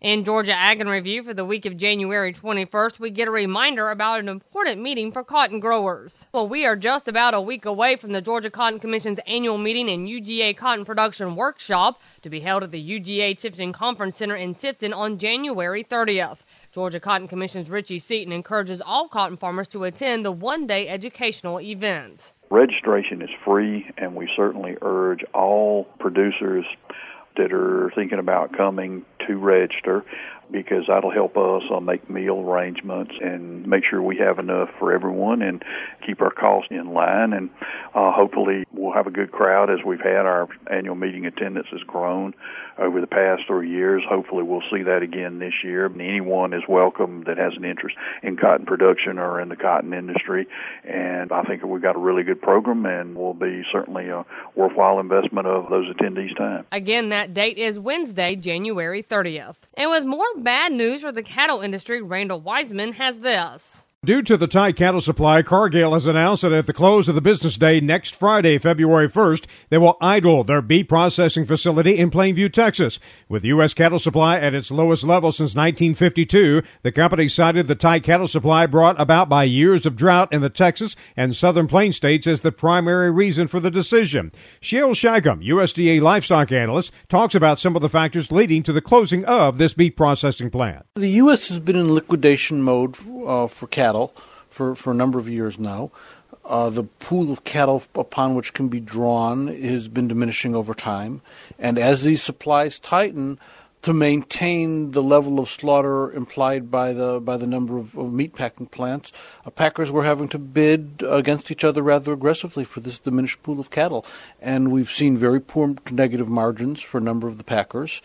In Georgia Ag in Review for the week of January 21st, we get a reminder about an important meeting for cotton growers. Well, we are just about a week away from the Georgia Cotton Commission's annual meeting and UGA Cotton Production Workshop to be held at the UGA Tifton Conference Center in Tifton on January 30th. Georgia Cotton Commission's Richey Seaton encourages all cotton farmers to attend the one day educational event. Registration is free, and we certainly urge all producers that are thinking about coming to register because that'll help us uh, make meal arrangements and make sure we have enough for everyone and keep our costs in line. And uh, hopefully we'll have a good crowd as we've had. Our annual meeting attendance has grown over the past three years. Hopefully we'll see that again this year. Anyone is welcome that has an interest in cotton production or in the cotton industry. And I think we've got a really good program and will be certainly a worthwhile investment of those attendees' time. Again, that date is Wednesday, January 30th. And with more bad news for the cattle industry, Randall Weiseman has this. Due to the tight cattle supply, Cargill has announced that at the close of the business day next Friday, February 1st, they will idle their beef processing facility in Plainview, Texas. With U.S. cattle supply at its lowest level since 1952, the company cited the tight cattle supply brought about by years of drought in the Texas and southern plain states as the primary reason for the decision. Shayle Shagam, USDA livestock analyst, talks about some of the factors leading to the closing of this beef processing plant. The U.S. has been in liquidation mode uh, for cattle cattle for, for a number of years now. Uh, the pool of cattle upon which can be drawn has been diminishing over time. And as these supplies tighten, to maintain the level of slaughter implied by the by the number of, of meat packing plants, uh, packers were having to bid against each other rather aggressively for this diminished pool of cattle, and we've seen very poor negative margins for a number of the packers.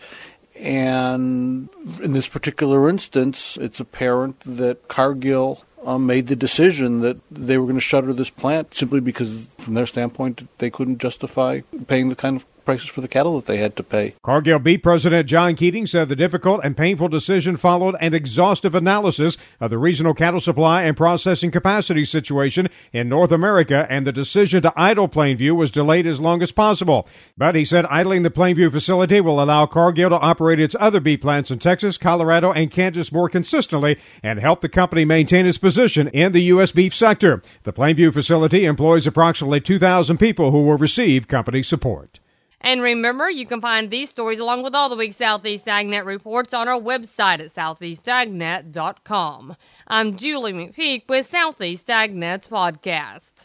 And in this particular instance, it's apparent that Cargill um, made the decision that they were going to shutter this plant simply because, from their standpoint, they couldn't justify paying the kind of prices for the cattle that they had to pay. Cargill Beef President John Keating said the difficult and painful decision followed an exhaustive analysis of the regional cattle supply and processing capacity situation in North America, and the decision to idle Plainview was delayed as long as possible. But he said idling the Plainview facility will allow Cargill to operate its other beef plants in Texas, Colorado, and Kansas more consistently and help the company maintain its position in the U.S. beef sector. The Plainview facility employs approximately 2,000 people who will receive company support. And remember, you can find these stories along with all the week's Southeast AgNet reports on our website at southeastagnet.com. I'm Julie McPeak with Southeast AgNet's podcast.